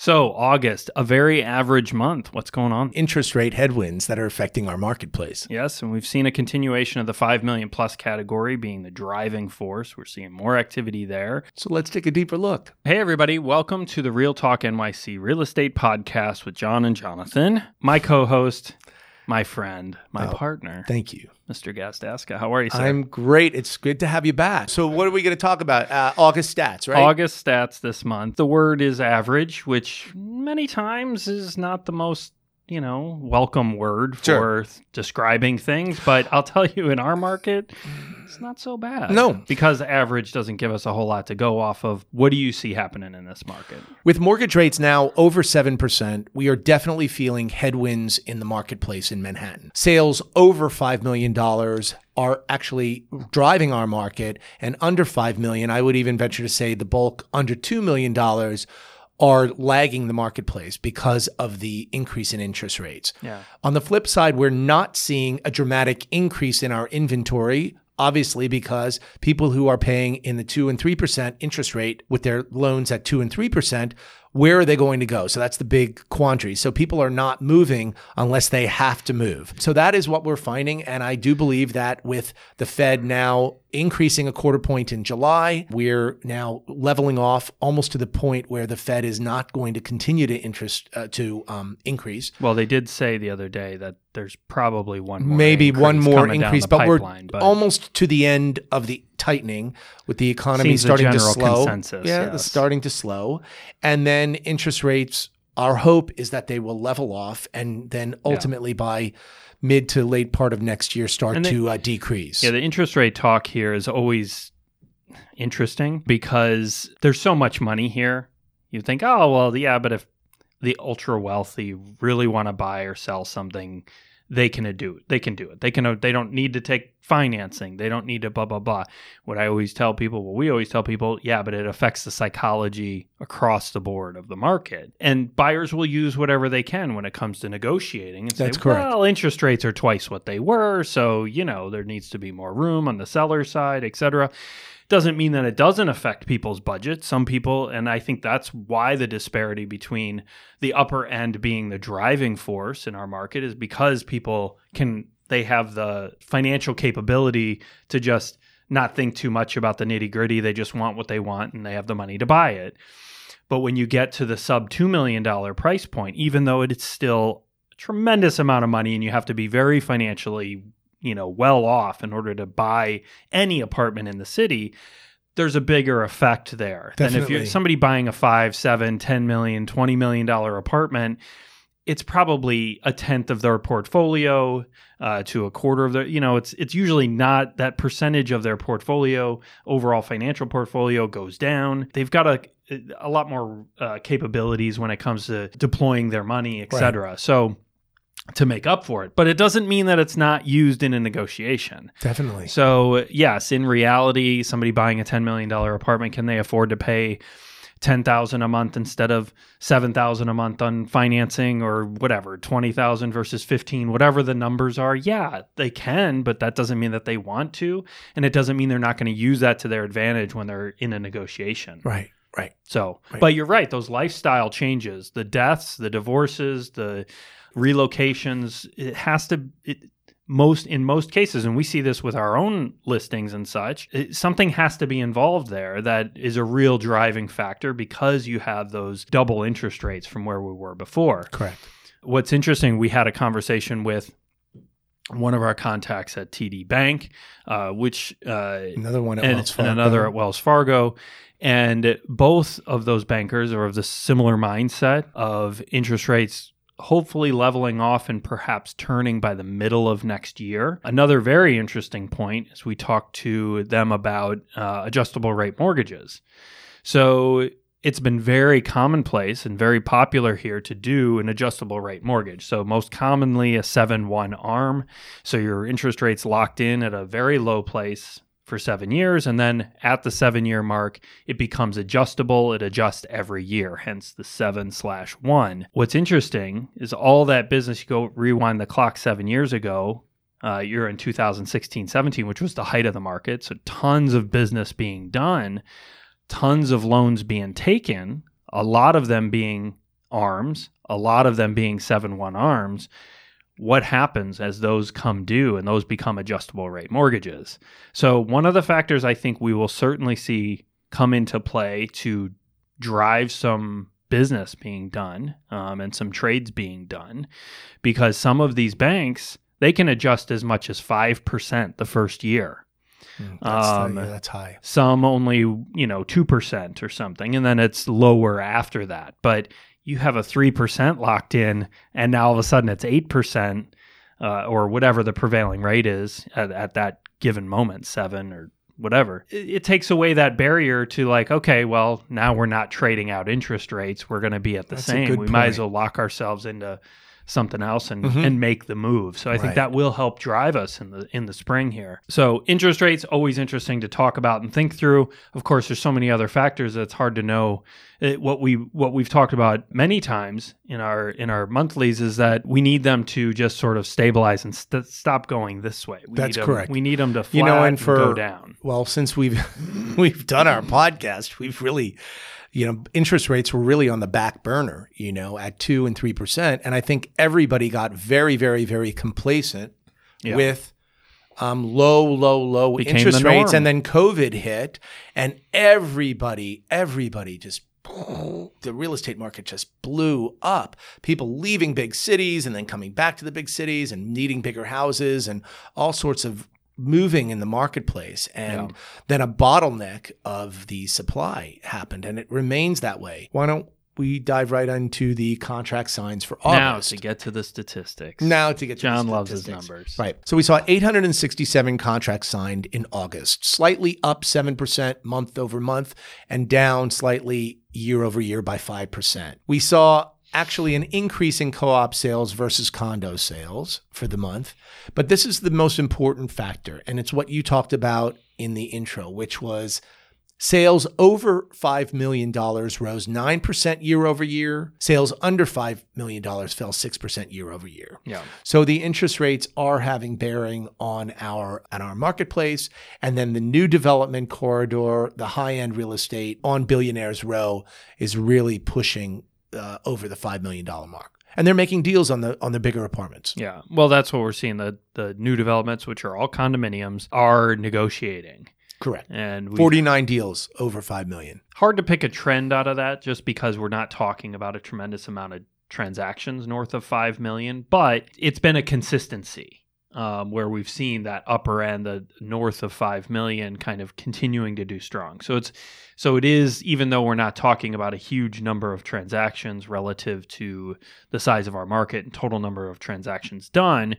So, August, a very average month. What's going on? Interest rate headwinds that are affecting our marketplace. Yes, and we've seen a continuation of the 5 million plus category being the driving force. We're seeing more activity there. So let's take a deeper look. Hey, everybody, welcome to the Real Talk NYC Real Estate Podcast with John and Jonathan. My co host, my friend, my Oh, partner, Thank you. Mr. Gasdaska. How are you, sir? I'm great. It's good to have you back. So, what are we going to talk about? Uh, August stats, right? August stats this month. The word is average, which many times is not the most, you know, welcome word Sure. for describing things. But I'll tell you, in our market, it's not so bad. No. Because average doesn't give us a whole lot to go off of. What do you see happening in this market? With mortgage rates now over 7%, we are definitely feeling headwinds in the marketplace in Manhattan. Sales over $5 million are actually driving our market, and under 5 million, I would even venture to say the bulk under $2 million are lagging the marketplace because of the increase in interest rates. Yeah. On the flip side, we're not seeing a dramatic increase in our inventory. Obviously, because people who are paying in the two and three percent interest rate with their loans at two and three percent, where are they going to go? So that's the big quandary. So people are not moving unless they have to move. So that is what we're finding. And I do believe that with the Fed now increasing a quarter point in July, we're now leveling off almost to the point where the Fed is not going to continue to interest uh, to um, increase. Well, they did say the other day that there's probably one more maybe one more increase, but we're but almost to the end of the tightening with the economy Seems the starting to slow. consensus, yeah, yes. starting to slow, and then interest rates. Our hope is that they will level off, and then ultimately by mid to late part of next year start they- to uh, decrease. Yeah, the interest rate talk here is always interesting because there's so much money here. You think, oh, well, yeah, but if the ultra wealthy really want to buy or sell something, they can do it. They can do it. They can. They don't need to take financing. They don't need to blah blah blah. What I always tell people, well, we always tell people, yeah, but it affects the psychology across the board of the market, and buyers will use whatever they can when it comes to negotiating. And That's say, correct. Well, interest rates are twice what they were, so you know there needs to be more room on the seller side, etc doesn't mean that it doesn't affect people's budgets. Some people, and I think that's why the disparity between the upper end being the driving force in our market is because people can, they have the financial capability to just not think too much about the nitty gritty. They just want what they want and they have the money to buy it. But when you get to the sub $2 million price point, even though it's still a tremendous amount of money and you have to be very financially you know well off in order to buy any apartment in the city there's a bigger effect there than if you're somebody buying a five seven ten million 20 million dollar apartment it's probably a tenth of their portfolio uh, to a quarter of their you know it's it's usually not that percentage of their portfolio. Overall financial portfolio goes down. They've got a a lot more uh, capabilities when it comes to deploying their money et etc so to make up for it but it doesn't mean that it's not used in a negotiation Definitely. so yes, in reality, somebody buying a ten million dollar apartment can they afford to pay ten thousand a month instead of seven thousand a month on financing or whatever twenty thousand versus fifteen, whatever the numbers are? Yeah, they can, but that doesn't mean that they want to, and it doesn't mean they're not going to use that to their advantage when they're in a negotiation. Right. Right. So, Right. but you're right; those lifestyle changes, the deaths, the divorces, the relocations, it has to. It, most in most cases, and we see this with our own listings and such, it, something has to be involved there that is a real driving factor because you have those double interest rates from where we were before. Correct. What's interesting, we had a conversation with one of our contacts at TD Bank, uh, which uh, Another one at and, Wells and another at Wells Fargo. And both of those bankers are of the similar mindset of interest rates hopefully leveling off and perhaps turning by the middle of next year. Another very interesting point is we talked to them about uh, adjustable rate mortgages. So it's been very commonplace and very popular here to do an adjustable rate mortgage. So most commonly a 7-1 arm. So your interest rate's locked in at a very low place for 7 years and then at the 7 year mark it becomes adjustable. It adjusts every year, hence the 7 slash 1. What's interesting is all that business you go rewind the clock 7 years ago uh, you're in 2016 17, which was the height of the market. So, tons of business being done, tons of loans being taken, a lot of them being arms, a lot of them being 7 1 arms, what happens as those come due and those become adjustable rate mortgages? So, one of the factors I think we will certainly see come into play to drive some business being done um, and some trades being done because some of these banks they can adjust as much as 5% the first year Mm, that's, Um, yeah, that's high. some only you know 2% or something and then it's lower after that but you have a 3% locked in and now all of a sudden it's 8% uh, or whatever the prevailing rate is at, at that given moment 7 or whatever. It, it takes away that barrier to like okay well now we're not trading out interest rates. We're going to be at the That's same. we might as well lock ourselves into something else and, Mhm. and make the move. So I think Right. that will help drive us in the in the spring here. So interest rates always interesting to talk about and think through. Of course, there's so many other factors that's hard to know. It, what we what we've talked about many times in our in our monthlies is that we need them to just sort of stabilize and st- stop going this way. We That's need 'em- correct. we need them to You know, and and for- go down. Well, since we've we've done our podcast, we've really, you know, interest rates were really on the back burner, you know, at two and three percent, and I think everybody got very, very, very complacent Yeah. with um, low, low, low Became interest rates, and then COVID hit, and everybody, everybody just. The real estate market just blew up. People leaving big cities and then coming back to the big cities and needing bigger houses and all sorts of moving in the marketplace. And Yeah. then a bottleneck of the supply happened and it remains that way. Why don't we dive right into the contract signs for August. Now to get to the statistics. Now to get to John the loves his numbers. Right. So we saw 867 contracts signed in August, slightly up 7% month over month and down slightly year over year by 5%. We saw actually an increase in co op sales versus condo sales for the month. But this is the most important factor. And it's what you talked about in the intro, which was Sales over $5 million rose 9% year over year. Sales under $5 million fell 6% year over year. Yeah. So the interest rates are having bearing on our on our marketplace, and then the new development corridor, the high end real estate on Billionaires Row, is really pushing uh, over the five million dollar mark, and they're making deals on the on the bigger apartments. Yeah. Well, that's what we're seeing. The the new developments, which are all condominiums, are negotiating. Correct. And Forty nine deals over five million. hard to pick a trend out of that just because we're not talking about a tremendous amount of transactions north of 5 million, but it's been a consistency um, where we've seen that upper end, the north of 5 million kind of continuing to do strong. So it's so it is even though we're not talking about a huge number of transactions relative to the size of our market and total number of transactions done,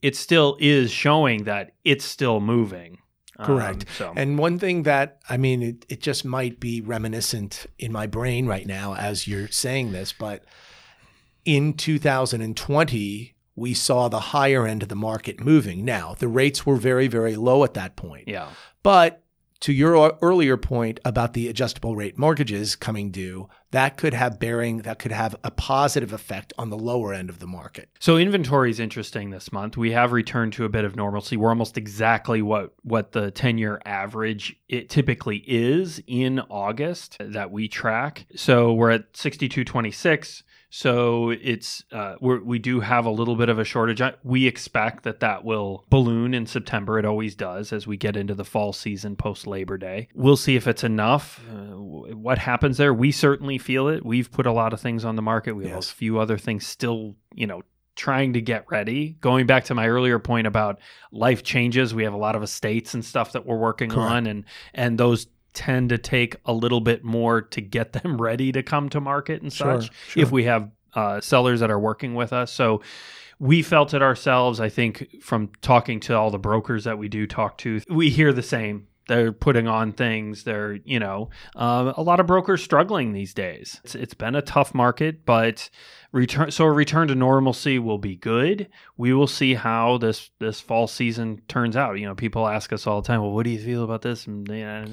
it still is showing that it's still moving. Um, Correct. so And one thing that, I mean, it, it just might be reminiscent in my brain right now as you're saying this, but in 2020, we saw the higher end of the market moving. Now, the rates were very, very low at that point. yeah. But to your earlier point about the adjustable rate mortgages coming due, that could have bearing, that could have a positive effect on the lower end of the market. So inventory is interesting this month. We have returned to a bit of normalcy. We're almost exactly what what the 10-year average it typically is in August that we track. So we're at 6226. So it's uh, we're, we do have a little bit of a shortage. We expect that that will balloon in September. It always does as we get into the fall season post Labor Day. We'll see if it's enough. Uh, what happens there? We certainly feel it. We've put a lot of things on the market. We have Yes. a few other things still, you know, trying to get ready. Going back to my earlier point about life changes, we have a lot of estates and stuff that we're working Correct. on, and and those tend to take a little bit more to get them ready to come to market and Sure, such. sure. If we have uh, sellers that are working with us, so we felt it ourselves. I think from talking to all the brokers that we do talk to, we hear the same. They're putting on things. They're, you know, um, a lot of brokers struggling these days. It's, it's been a tough market, but return. So a return to normalcy will be good. We will see how this this fall season turns out. You know, people ask us all the time, "Well, what do you feel about this?" And you know,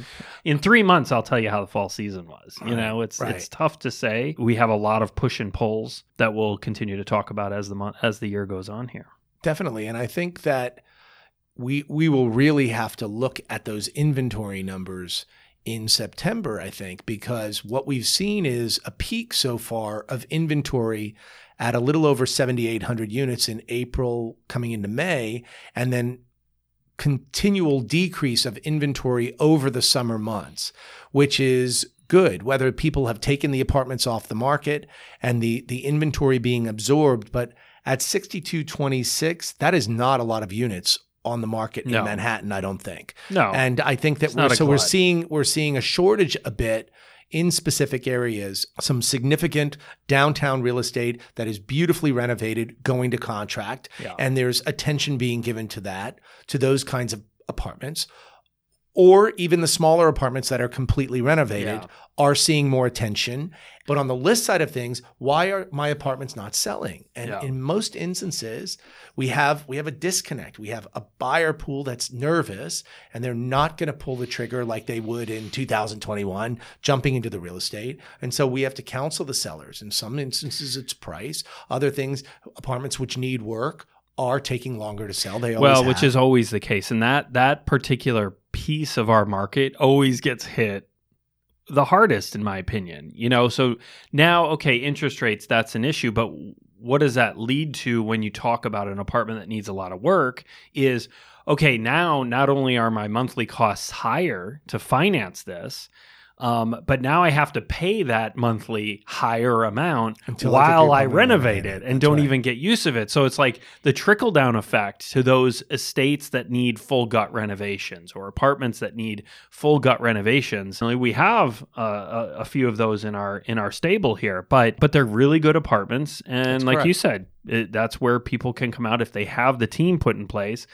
in three months, I'll tell you how the fall season was. You know, it's right. it's tough to say. We have a lot of push and pulls that we'll continue to talk about as the month as the year goes on here. Definitely. And I think that we we will really have to look at those inventory numbers in September, I think, because what we've seen is a peak so far of inventory at a little over 7,800 units in April coming into May, and then continual decrease of inventory over the summer months, which is good, whether people have taken the apartments off the market and the, the inventory being absorbed. But at 6226, that is not a lot of units on the market No. in Manhattan, I don't think. No. And I think that It's we're, so we're seeing we're seeing a shortage a bit in specific areas, some significant downtown real estate that is beautifully renovated going to contract Yeah. and there's attention being given to that, to those kinds of apartments. Or even the smaller apartments that are completely renovated Yeah. are seeing more attention. But on the list side of things, why are my apartments not selling? And Yeah. in most instances, we have we have a disconnect. We have a buyer pool that's nervous and they're not going to pull the trigger like they would in 2021 jumping into the real estate. And so we have to counsel the sellers. In some instances it's price, other things apartments which need work are taking longer to sell. They always well, which have. is always the case, and that that particular piece of our market always gets hit the hardest, in my opinion. You know, so now, okay, interest rates that's an issue, but what does that lead to when you talk about an apartment that needs a lot of work? Is okay now not only are my monthly costs higher to finance this. Um, but now I have to pay that monthly higher amount Until while I renovate it and That's don't right. even get use of it. So it's like the trickle down effect to those estates that need full gut renovations or apartments that need full gut renovations. And We have uh, a, a few of those in our in our stable here, but but they're really good apartments. And That's like you said, it, that's where people can come out if they have the team put in place.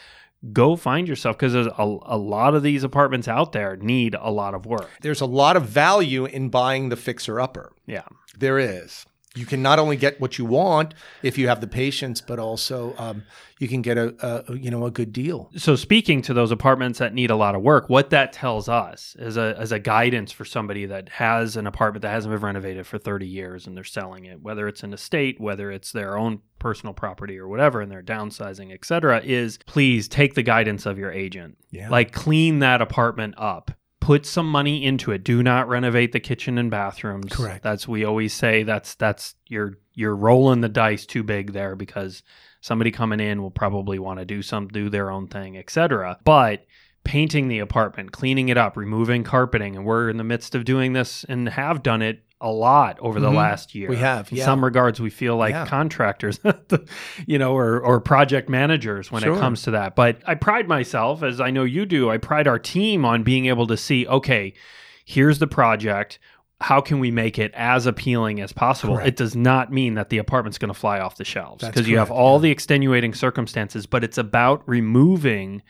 Go find yourself because there's a, a lot of these apartments out there need a lot of work. there's a lot of value in buying the fixer upper. Yeah. There is. You can not only get what you want if you have the patience, but also um, you can get a, a you know a good deal. so speaking to those apartments that need a lot of work what that tells us as a as a guidance for somebody that has an apartment that hasn't been renovated for 30 years and they're selling it whether it's an estate whether it's their own personal property or whatever and they're downsizing et cetera is please take the guidance of your agent Yeah. like clean that apartment up put some money into it. Do not renovate the kitchen and bathrooms. Correct. that's we always say that's that's you're you're rolling the dice too big there because somebody coming in will probably want to do some do their own thing etc but painting the apartment cleaning it up removing carpeting and we're in the midst of doing this and have done it a lot over the Mhm. last year We have, in some regards we feel like Yeah. contractors you know or or project managers when Sure. it comes to that but i pride myself as i know you do i pride our team on being able to see okay here's the project how can we make it as appealing as possible Correct. it does not mean that the apartment's going to fly off the shelves because you have all yeah. the extenuating circumstances but it's about removing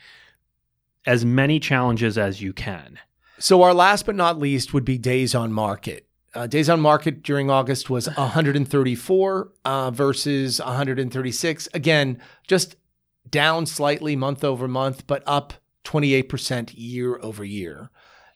as many challenges as you can So our last but not least would be days on market. Uh, days on market during August was 134 uh, versus 136. Again, just down slightly month over month, but up 28% year over year.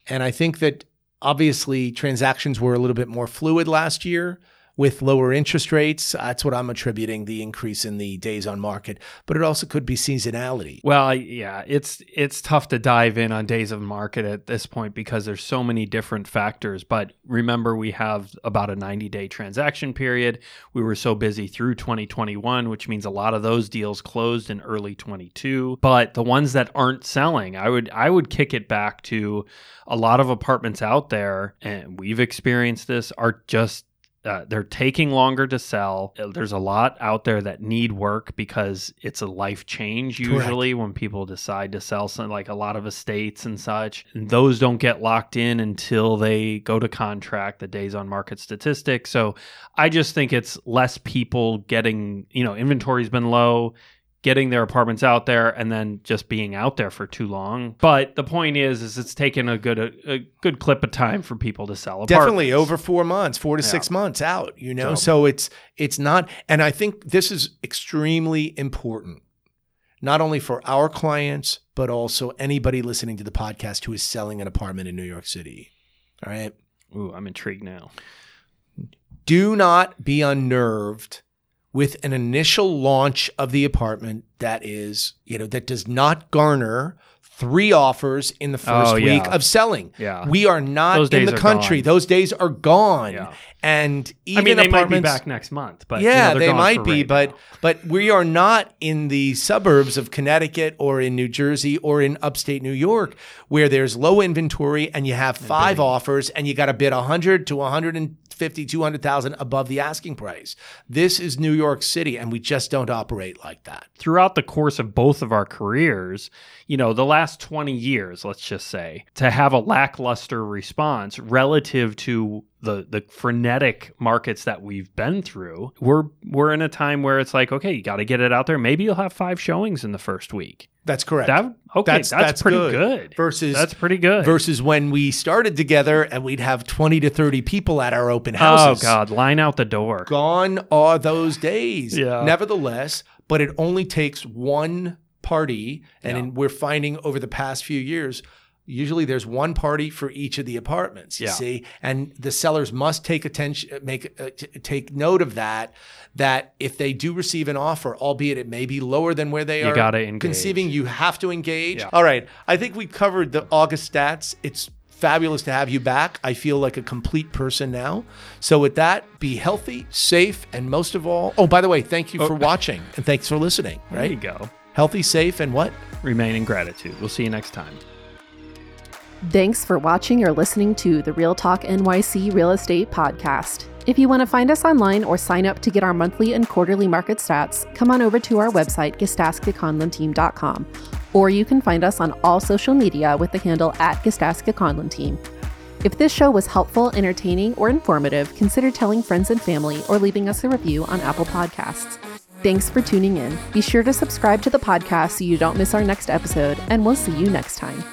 And I think that obviously transactions were a little bit more fluid last year with lower interest rates. Uh, That's what I'm attributing the increase in the days on market, but it also could be seasonality. Well, yeah, it's it's tough to dive in on days of market at this point because there's so many different factors. But remember, we have about a 90 day transaction period. We were so busy through 2021, which means a lot of those deals closed in early 22. But the ones that aren't selling, I would I would kick it back to a lot of apartments out there, and we've experienced this, are just uh, they're taking longer to sell. Uh, There's a lot out there that need work because it's a life change Correct. usually when people decide to sell some like a lot of estates and such. And those don't get locked in until they go to contract, the days on market statistics. So I just think it's less people getting, you know, inventory's been low, getting their apartments out there and then just being out there for too long. But the point is is it's taken a good a, a good clip of time for people to sell definitely over four months four to Yeah. six months out you know So- so it's it's not and i think this is extremely important not only for our clients but also anybody listening to the podcast who is selling an apartment in new york city all right Ooh, I'm intrigued now. do not be unnerved with an initial launch of the apartment that is you know that does not garner three offers in the oh, first Oh, yeah. week of selling. Yeah. We are not Those in the country. gone. Those days are gone. Yeah. And I even mean, they might be back next month, but you yeah, know, they're gone might be, right but now. but we are not in the suburbs of Connecticut or in New Jersey or in upstate New York where there's low inventory and you have five offers and you got to bid 100 to 150, 200,000 above the asking price. This is New York City and we just don't operate like that. throughout the course of both of our careers, you know, the last 20 years, let's just say, to have a lackluster response relative to the the frenetic markets that we've been through, we're we're in a time where it's like, okay, you got to get it out there. Maybe you'll have five showings in the first week. That's correct. That okay, That's- that's, that's pretty good. good. Versus- that's pretty good. Versus when we started together and we'd have 20 to 30 people at our open houses. oh. God, line out the door. Gone are those days. Yeah. Nevertheless, but it only takes one party, and Yeah. in, we're finding over the past few years, usually there's one party for each of the apartments. You Yeah. see, and the sellers must take attention, make uh, t- take note of that. That if they do receive an offer, albeit it may be lower than where they You are gotta engage. conceiving, you have to engage. Yeah. All right, I think we covered the August stats. It's fabulous to have you back. I feel like a complete person now. So, with that, be healthy, safe, and most of all, oh, by the way, thank you for watching and thanks for listening, There you go. Healthy, safe, and what? Remain in gratitude. We'll see you next time. Thanks for watching or listening to the Real Talk NYC Real Estate Podcast. If you want to find us online or sign up to get our monthly and quarterly market stats, come on over to our website, gasdaskaconlonteam.com, or you can find us on all social media with the handle at Gasdaska Team. If this show was helpful, entertaining, or informative, consider telling friends and family or leaving us a review on Apple Podcasts. Thanks for tuning in. Be sure to subscribe to the podcast so you don't miss our next episode, and we'll see you next time.